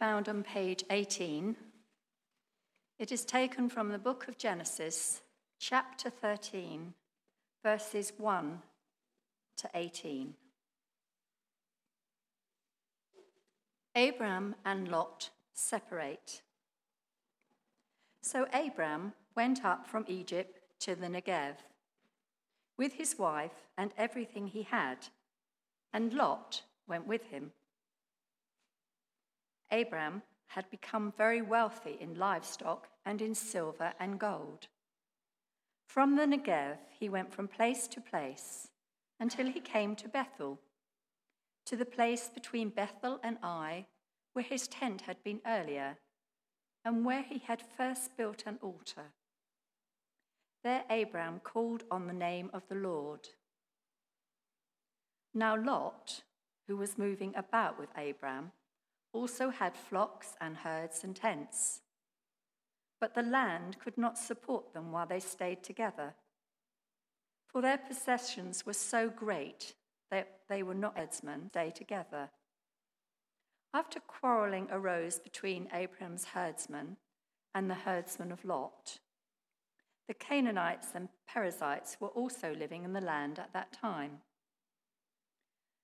found on page 18. It is taken from the book of Genesis, chapter 13, verses 1 to 18. Abram and Lot separate. So Abram went up from Egypt to the Negev with his wife and everything he had, and Lot went with him. Abram had become very wealthy in livestock and in silver and gold. From the Negev, he went from place to place until he came to Bethel, to the place between Bethel and Ai, where his tent had been earlier, and where he had first built an altar. There Abram called on the name of the Lord. Now Lot, who was moving about with Abram, also had flocks and herds and tents. But the land could not support them while they stayed together. For their possessions were so great that they were not herdsmen stay together. After quarreling arose between Abram's herdsmen and the herdsmen of Lot, the Canaanites and Perizzites were also living in the land at that time.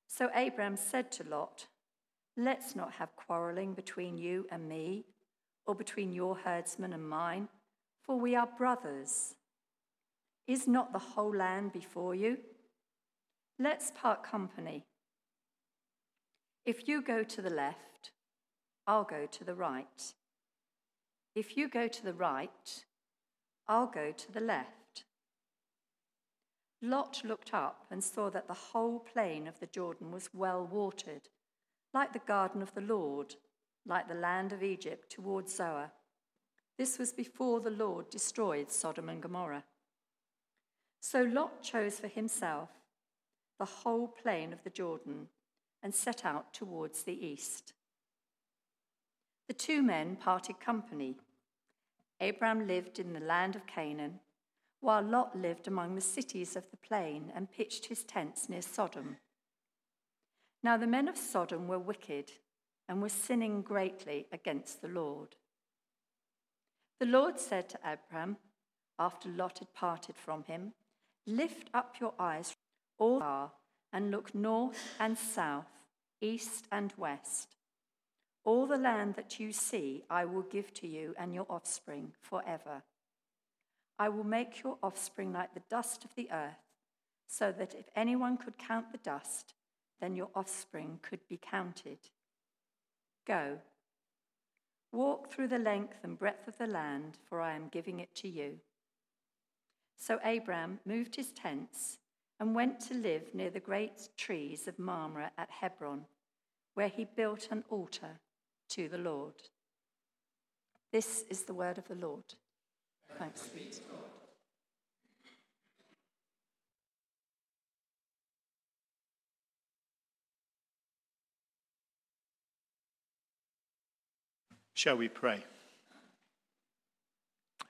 So Abram said to Lot, Let's not have quarreling between you and me, or between your herdsmen and mine, for we are brothers. Is not the whole land before you? Let's part company. If you go to the left, I'll go to the right. If you go to the right, I'll go to the left. Lot looked up and saw that the whole plain of the Jordan was well watered like the garden of the Lord, like the land of Egypt towards Zoar. This was before the Lord destroyed Sodom and Gomorrah. So Lot chose for himself the whole plain of the Jordan and set out towards the east. The two men parted company. Abram lived in the land of Canaan, while Lot lived among the cities of the plain and pitched his tents near Sodom. Now the men of Sodom were wicked and were sinning greatly against the Lord. The Lord said to Abram, after Lot had parted from him, Lift up your eyes all far and look north and south, east and west. All the land that you see I will give to you and your offspring forever. I will make your offspring like the dust of the earth, so that if anyone could count the dust, then your offspring could be counted. Go, walk through the length and breadth of the land, for I am giving it to you. So Abram moved his tents and went to live near the great trees of Mamre at Hebron, where he built an altar to the Lord. This is the word of the Lord. Thanks be to God. Shall we pray?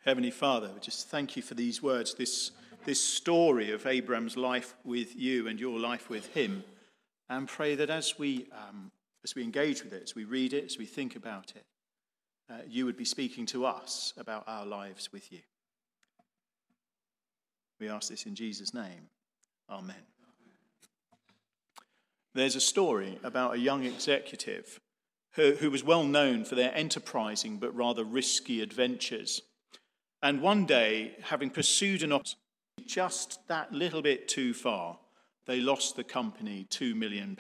Heavenly Father, just thank you for these words, this, this story of Abraham's life with you and your life with him, and pray that as we, um, as we engage with it, as we read it, as we think about it, uh, you would be speaking to us about our lives with you. We ask this in Jesus' name. Amen. There's a story about a young executive who was well known for their enterprising but rather risky adventures. And one day, having pursued an opportunity just that little bit too far, they lost the company £2 million.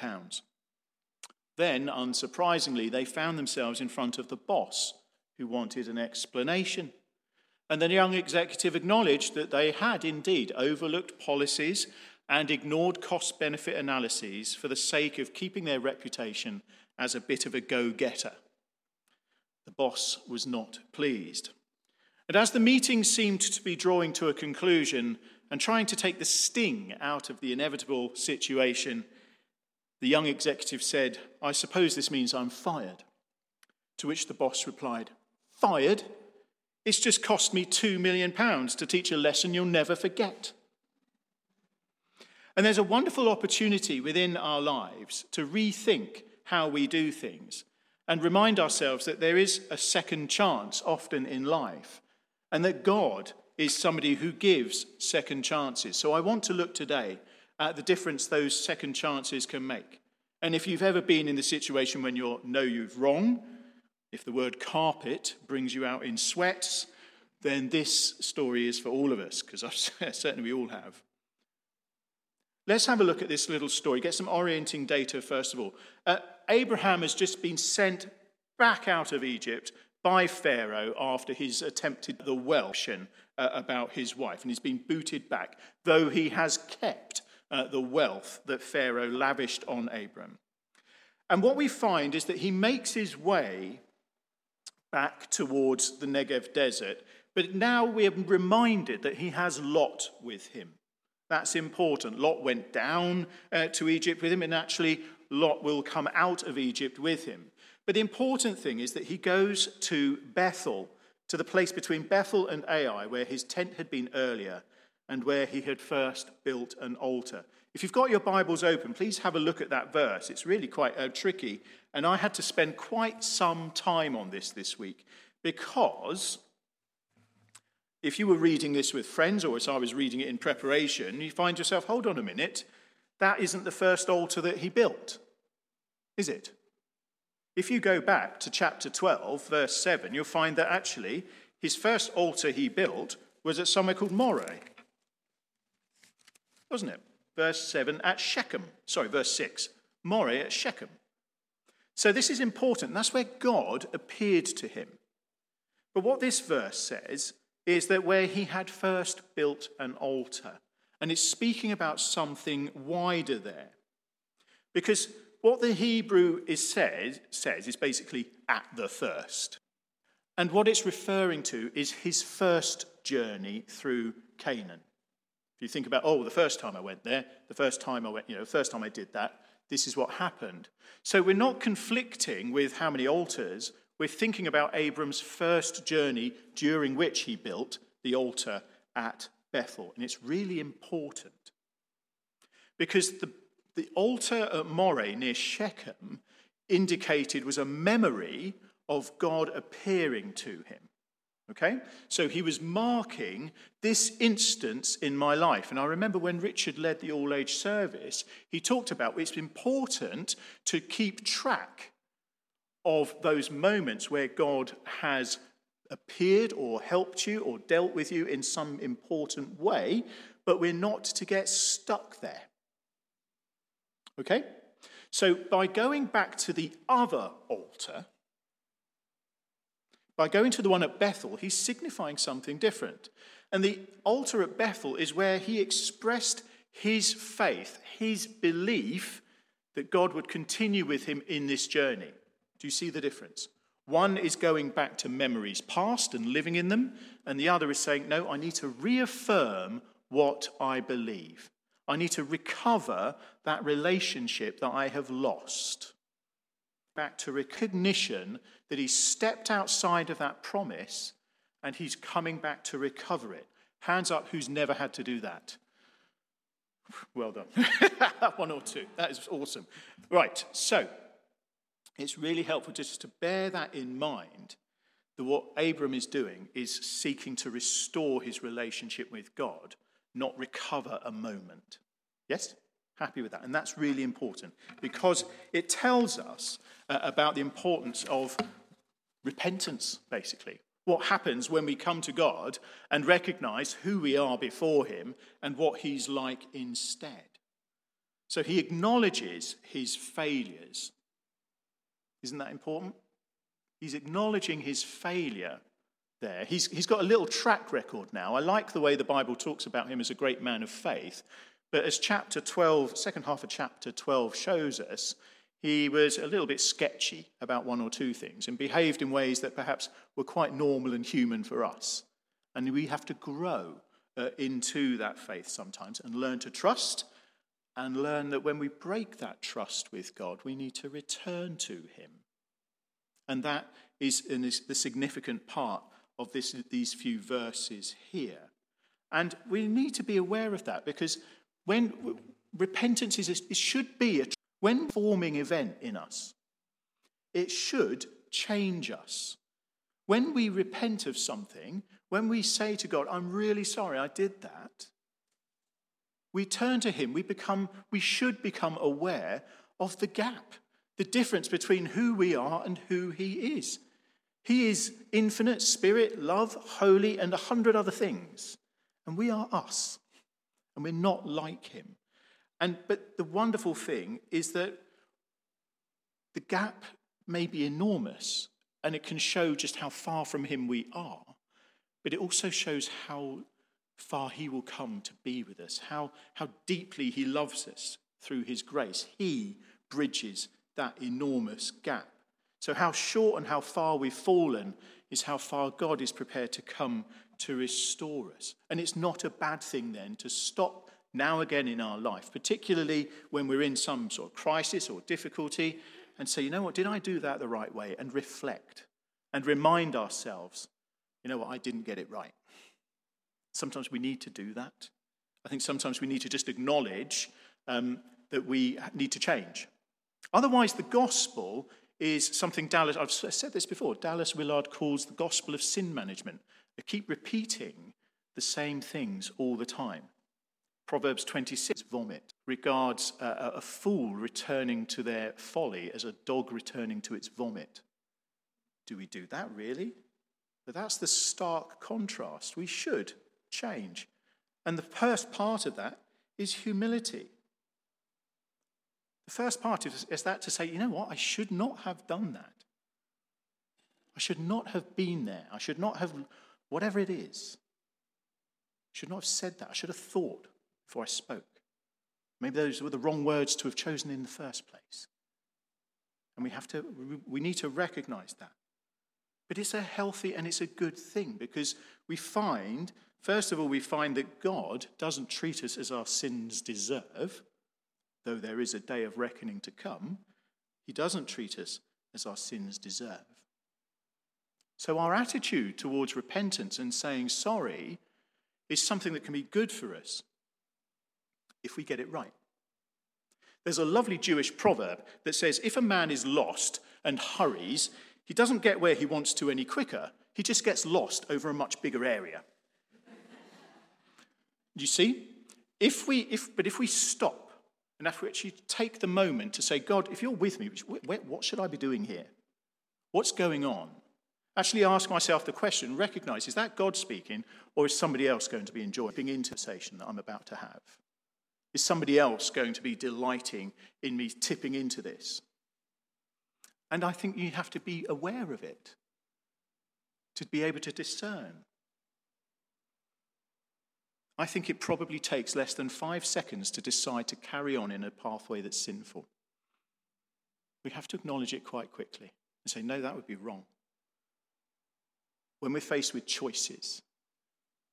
Then, unsurprisingly, they found themselves in front of the boss who wanted an explanation. And the young executive acknowledged that they had indeed overlooked policies and ignored cost benefit analyses for the sake of keeping their reputation as a bit of a go getter. The boss was not pleased. And as the meeting seemed to be drawing to a conclusion and trying to take the sting out of the inevitable situation, the young executive said, I suppose this means I'm fired. To which the boss replied, Fired? It's just cost me two million pounds to teach a lesson you'll never forget. And there's a wonderful opportunity within our lives to rethink how we do things and remind ourselves that there is a second chance often in life and that God is somebody who gives second chances. So I want to look today at the difference those second chances can make. And if you've ever been in the situation when you know you've wrong, if the word carpet brings you out in sweats, then this story is for all of us, because certainly we all have. Let's have a look at this little story, get some orienting data first of all. Uh, Abraham has just been sent back out of Egypt by Pharaoh after he's attempted the Welsh uh, about his wife, and he's been booted back, though he has kept uh, the wealth that Pharaoh lavished on Abram. And what we find is that he makes his way back towards the Negev desert, but now we are reminded that he has Lot with him. That's important. Lot went down uh, to Egypt with him, and actually, Lot will come out of Egypt with him. But the important thing is that he goes to Bethel, to the place between Bethel and Ai, where his tent had been earlier and where he had first built an altar. If you've got your Bibles open, please have a look at that verse. It's really quite uh, tricky, and I had to spend quite some time on this this week because if you were reading this with friends or as I was reading it in preparation, you find yourself, hold on a minute, that isn't the first altar that he built, is it? If you go back to chapter 12, verse 7, you'll find that actually his first altar he built was at somewhere called Moreh. Wasn't it? Verse 7 at Shechem. Sorry, verse 6. Moreh at Shechem. So this is important. That's where God appeared to him. But what this verse says is that where he had first built an altar, and it's speaking about something wider there. Because what the Hebrew is said, says is basically at the first. And what it's referring to is his first journey through Canaan. If you think about, oh, the first time I went there, the first time I went, you know, the first time I did that, this is what happened. So we're not conflicting with how many altars. We're thinking about Abram's first journey during which he built the altar at Bethel. And it's really important because the the altar at Moreh near Shechem indicated was a memory of God appearing to him. Okay? So he was marking this instance in my life. And I remember when Richard led the all age service, he talked about it's important to keep track of those moments where God has appeared or helped you or dealt with you in some important way, but we're not to get stuck there. Okay? So by going back to the other altar, by going to the one at Bethel, he's signifying something different. And the altar at Bethel is where he expressed his faith, his belief that God would continue with him in this journey. Do you see the difference? One is going back to memories past and living in them, and the other is saying, No, I need to reaffirm what I believe. I need to recover that relationship that I have lost. Back to recognition that he's stepped outside of that promise and he's coming back to recover it. Hands up, who's never had to do that? Well done. One or two. That is awesome. Right, so it's really helpful just to bear that in mind that what Abram is doing is seeking to restore his relationship with God not recover a moment. Yes? Happy with that. And that's really important because it tells us uh, about the importance of repentance, basically. What happens when we come to God and recognize who we are before Him and what He's like instead. So He acknowledges His failures. Isn't that important? He's acknowledging His failure there. He's, he's got a little track record now. I like the way the Bible talks about him as a great man of faith. But as chapter 12, second half of chapter 12 shows us, he was a little bit sketchy about one or two things and behaved in ways that perhaps were quite normal and human for us. And we have to grow uh, into that faith sometimes and learn to trust and learn that when we break that trust with God, we need to return to Him. And that is, the significant part of this, these few verses here. And we need to be aware of that because when repentance is, it should be a when forming event in us. it should change us. When we repent of something, when we say to God, I'm really sorry I did that, we turn to Him, we, become, we should become aware of the gap, the difference between who we are and who He is. He is infinite, spirit, love, holy, and a hundred other things. And we are us. And we're not like Him. And, but the wonderful thing is that the gap may be enormous and it can show just how far from Him we are, but it also shows how far He will come to be with us, how, how deeply He loves us through His grace. He bridges that enormous gap. So, how short and how far we've fallen is how far God is prepared to come to restore us. And it's not a bad thing then to stop now again in our life, particularly when we're in some sort of crisis or difficulty, and say, you know what, did I do that the right way? And reflect and remind ourselves, you know what, I didn't get it right. Sometimes we need to do that. I think sometimes we need to just acknowledge um, that we need to change. Otherwise, the gospel is something Dallas, I've said this before, Dallas Willard calls the gospel of sin management. They keep repeating the same things all the time. Proverbs 26, vomit, regards a, a, fool returning to their folly as a dog returning to its vomit. Do we do that really? But that's the stark contrast. We should change. And the first part of that is humility. The first part is, is that to say, you know what, I should not have done that. I should not have been there. I should not have, whatever it is, should not have said that. I should have thought before I spoke. Maybe those were the wrong words to have chosen in the first place. And we have to, we need to recognize that. But it's a healthy and it's a good thing because we find, first of all, we find that God doesn't treat us as our sins deserve, though there is a day of reckoning to come. He doesn't treat us as our sins deserve. So our attitude towards repentance and saying sorry is something that can be good for us if we get it right. There's a lovely Jewish proverb that says if a man is lost and hurries, he doesn't get where he wants to any quicker, he just gets lost over a much bigger area. You see? If we, if, but if we stop and if we actually take the moment to say, God, if you're with me, what should I be doing here? What's going on? Actually ask myself the question, recognize, is that God speaking or is somebody else going to be enjoying into the session that I'm about to have? Is somebody else going to be delighting in me tipping into this? And I think you have to be aware of it to be able to discern. I think it probably takes less than five seconds to decide to carry on in a pathway that's sinful. We have to acknowledge it quite quickly and say, no, that would be wrong. When we're faced with choices,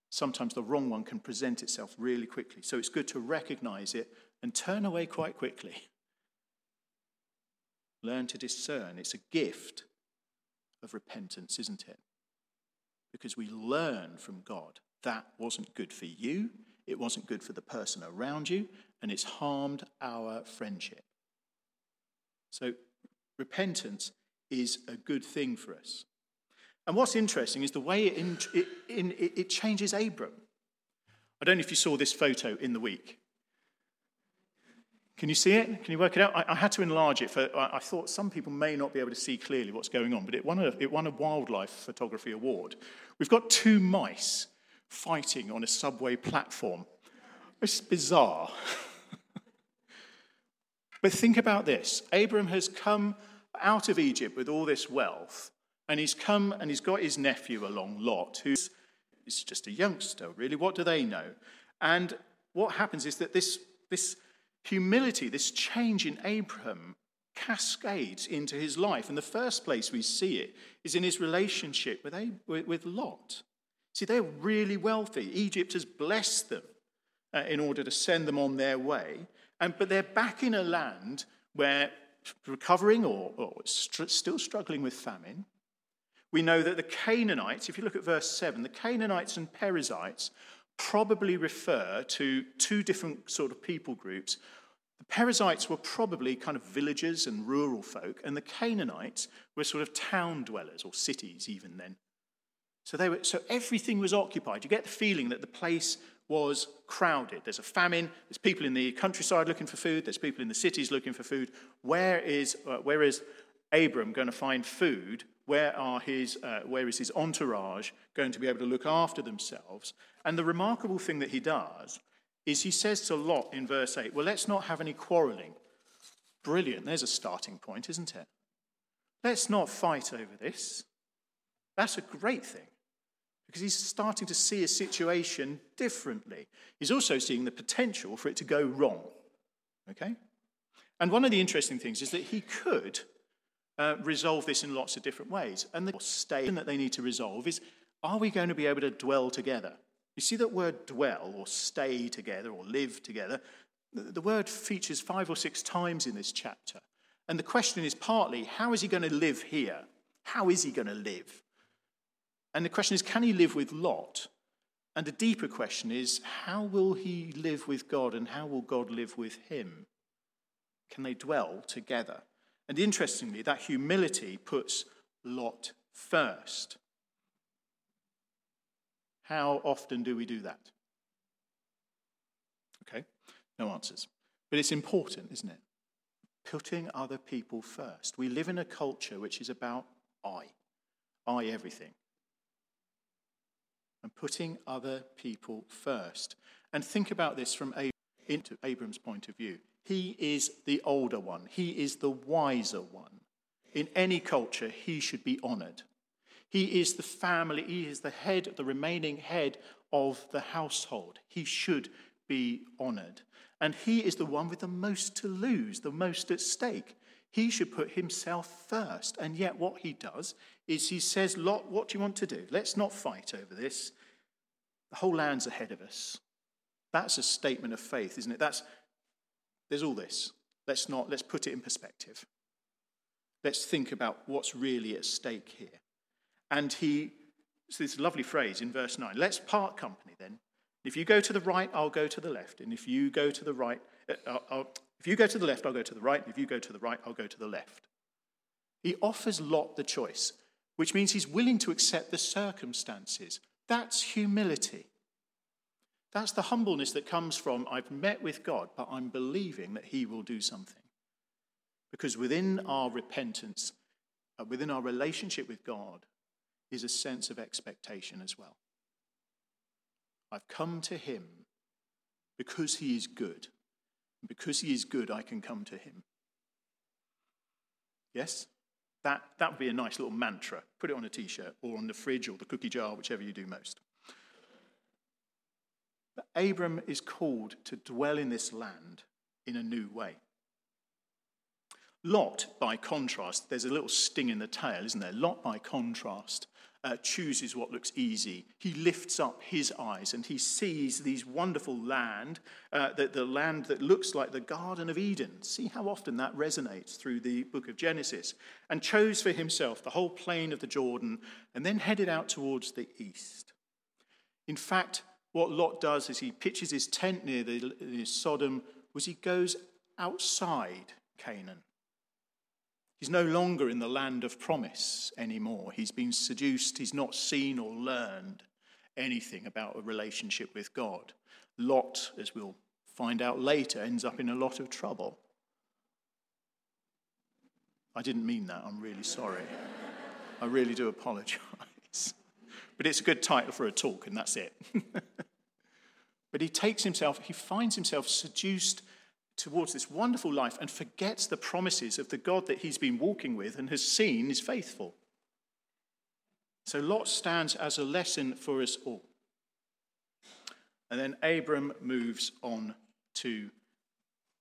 sometimes the wrong one can present itself really quickly. So it's good to recognize it and turn away quite quickly. Learn to discern. It's a gift of repentance, isn't it? Because we learn from God that wasn't good for you, it wasn't good for the person around you, and it's harmed our friendship. So, repentance is a good thing for us. And what's interesting is the way it, in, it, in, it, changes Abram. I don't know if you saw this photo in the week. Can you see it? Can you work it out? I, I had to enlarge it. For, I, I, thought some people may not be able to see clearly what's going on, but it won, a, it won a wildlife photography award. We've got two mice fighting on a subway platform. It's bizarre. but think about this Abram has come out of Egypt with all this wealth, and he's come and he's got his nephew along, Lot, who's is just a youngster, really. What do they know? And what happens is that this, this humility, this change in Abraham, cascades into his life. And the first place we see it is in his relationship with, with Lot. See, they're really wealthy. Egypt has blessed them uh, in order to send them on their way. And, but they're back in a land where recovering or, or st- still struggling with famine. We know that the Canaanites, if you look at verse 7, the Canaanites and Perizzites probably refer to two different sort of people groups. The Perizzites were probably kind of villagers and rural folk, and the Canaanites were sort of town dwellers or cities even then. So, they were, so everything was occupied. You get the feeling that the place was crowded. There's a famine, there's people in the countryside looking for food, there's people in the cities looking for food. Where is, uh, where is Abram going to find food? Where, are his, uh, where is his entourage going to be able to look after themselves? And the remarkable thing that he does is he says to Lot in verse 8, Well, let's not have any quarreling. Brilliant. There's a starting point, isn't it? Let's not fight over this. That's a great thing because he's starting to see a situation differently. He's also seeing the potential for it to go wrong. Okay? And one of the interesting things is that he could uh, resolve this in lots of different ways. And the state that they need to resolve is are we going to be able to dwell together? You see that word dwell or stay together or live together? The word features five or six times in this chapter. And the question is partly how is he going to live here? How is he going to live? And the question is can he live with Lot? And the deeper question is how will he live with God and how will God live with him? Can they dwell together? And interestingly, that humility puts Lot first. How often do we do that? Okay, no answers. But it's important, isn't it? Putting other people first. We live in a culture which is about I, I everything. And putting other people first. And think about this from Abram's point of view. He is the older one, he is the wiser one. In any culture, he should be honored. He is the family, he is the head, the remaining head of the household. He should be honored. And he is the one with the most to lose, the most at stake. He should put himself first. And yet, what he does is he says, Lot, what do you want to do? Let's not fight over this. The whole land's ahead of us. That's a statement of faith, isn't it? That's, there's all this. Let's not, let's put it in perspective. Let's think about what's really at stake here. And he, so this lovely phrase in verse 9 let's part company then. If you go to the right, I'll go to the left. And if you go to the right, uh, I'll, I'll, if you go to the left, I'll go to the right. And if you go to the right, I'll go to the left. He offers Lot the choice, which means he's willing to accept the circumstances. That's humility. That's the humbleness that comes from I've met with God, but I'm believing that He will do something. Because within our repentance, uh, within our relationship with God, is a sense of expectation as well. I've come to him because he is good. Because he is good, I can come to him. Yes? That, that would be a nice little mantra. Put it on a t shirt or on the fridge or the cookie jar, whichever you do most. But Abram is called to dwell in this land in a new way. Lot, by contrast, there's a little sting in the tail, isn't there? Lot, by contrast, uh, chooses what looks easy. He lifts up his eyes and he sees these wonderful land, uh, the, the land that looks like the Garden of Eden. See how often that resonates through the book of Genesis. And chose for himself the whole plain of the Jordan and then headed out towards the east. In fact, what Lot does is he pitches his tent near, the, near Sodom, was he goes outside Canaan. He's no longer in the land of promise anymore. He's been seduced. He's not seen or learned anything about a relationship with God. Lot, as we'll find out later, ends up in a lot of trouble. I didn't mean that. I'm really sorry. I really do apologize. But it's a good title for a talk, and that's it. but he takes himself, he finds himself seduced towards this wonderful life and forgets the promises of the God that he's been walking with and has seen is faithful. So Lot stands as a lesson for us all. And then Abram moves on to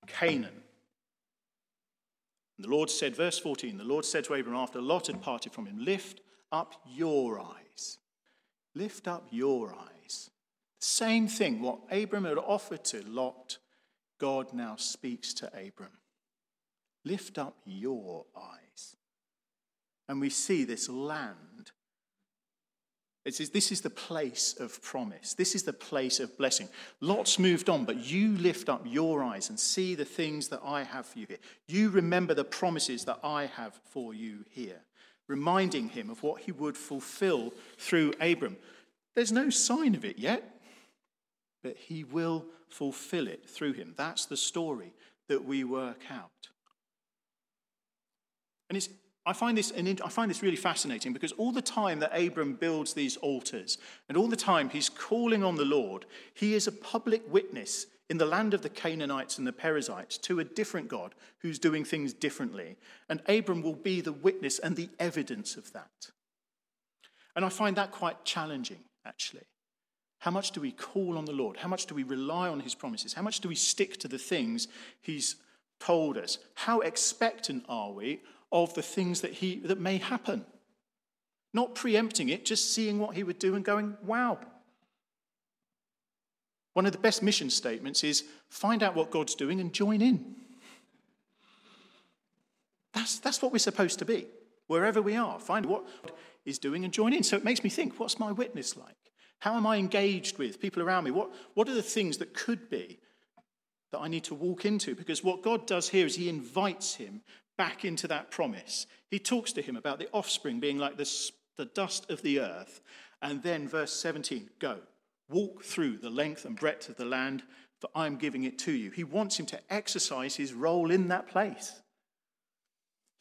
Canaan. And the Lord said, verse 14, the Lord said to Abram after Lot had parted from him, Lift up your eyes. Lift up your eyes. Same thing, what Abram had offered to Lot God now speaks to Abram Lift up your eyes. And we see this land It says, This is the place of promise. This is the place of blessing. Lot's moved on, but you lift up your eyes and see the things that I have for you here. You remember the promises that I have for you here, reminding him of what he would fulfill through Abram. There's no sign of it yet, but he will fulfill it through him. That's the story that we work out. And it's I find, this, I find this really fascinating because all the time that Abram builds these altars and all the time he's calling on the Lord, he is a public witness in the land of the Canaanites and the Perizzites to a different God who's doing things differently. And Abram will be the witness and the evidence of that. And I find that quite challenging, actually. How much do we call on the Lord? How much do we rely on his promises? How much do we stick to the things he's told us? How expectant are we of the things that, he, that may happen. Not preempting it, just seeing what he would do and going, wow. One of the best mission statements is find out what God's doing and join in. That's, that's what we're supposed to be, wherever we are. Find what God is doing and join in. So it makes me think what's my witness like? How am I engaged with people around me? What, what are the things that could be that I need to walk into? Because what God does here is He invites him back into that promise. He talks to him about the offspring being like the, the dust of the earth. And then, verse 17 go, walk through the length and breadth of the land, for I'm giving it to you. He wants him to exercise his role in that place.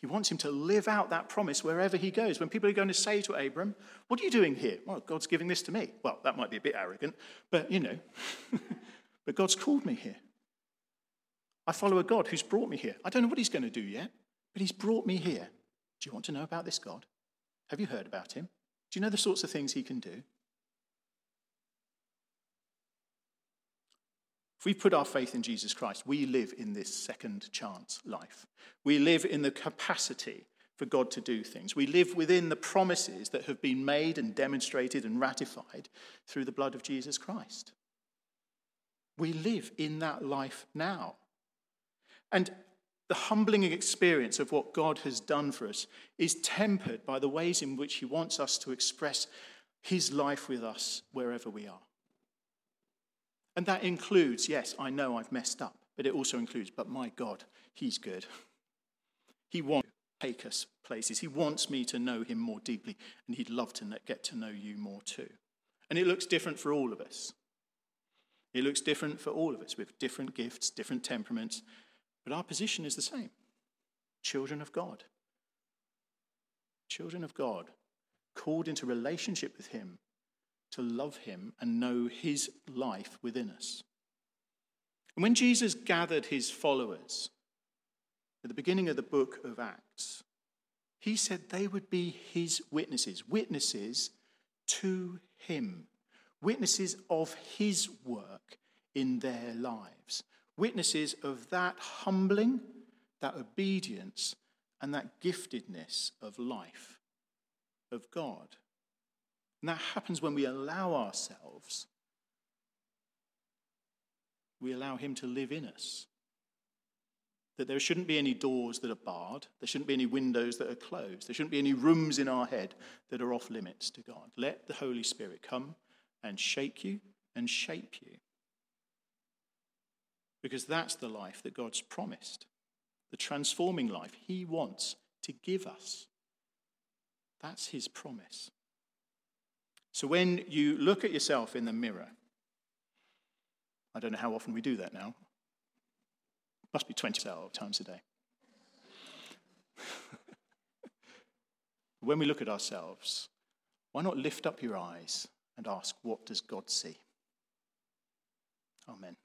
He wants him to live out that promise wherever he goes. When people are going to say to Abram, What are you doing here? Well, God's giving this to me. Well, that might be a bit arrogant, but you know, but God's called me here. I follow a God who's brought me here. I don't know what he's going to do yet, but he's brought me here. Do you want to know about this God? Have you heard about him? Do you know the sorts of things he can do? If we put our faith in Jesus Christ, we live in this second chance life. We live in the capacity for God to do things. We live within the promises that have been made and demonstrated and ratified through the blood of Jesus Christ. We live in that life now. And the humbling experience of what God has done for us is tempered by the ways in which He wants us to express His life with us wherever we are. And that includes, yes, I know I've messed up, but it also includes, but my God, He's good. He wants to take us places. He wants me to know Him more deeply, and He'd love to get to know you more too. And it looks different for all of us. It looks different for all of us with different gifts, different temperaments, but our position is the same children of God. Children of God, called into relationship with Him to love Him and know His life within us. And when Jesus gathered His followers at the beginning of the book of Acts, He said they would be His witnesses, witnesses to Him, witnesses of His work in their lives witnesses of that humbling, that obedience, and that giftedness of life of God. And that happens when we allow ourselves, we allow Him to live in us. That there shouldn't be any doors that are barred, there shouldn't be any windows that are closed, there shouldn't be any rooms in our head that are off limits to God. Let the Holy Spirit come and shake you and shape you because that's the life that God's promised, the transforming life He wants to give us. That's His promise. So when you look at yourself in the mirror, I don't know how often we do that now. Must be 20 times a day. when we look at ourselves, why not lift up your eyes and ask, What does God see? Amen.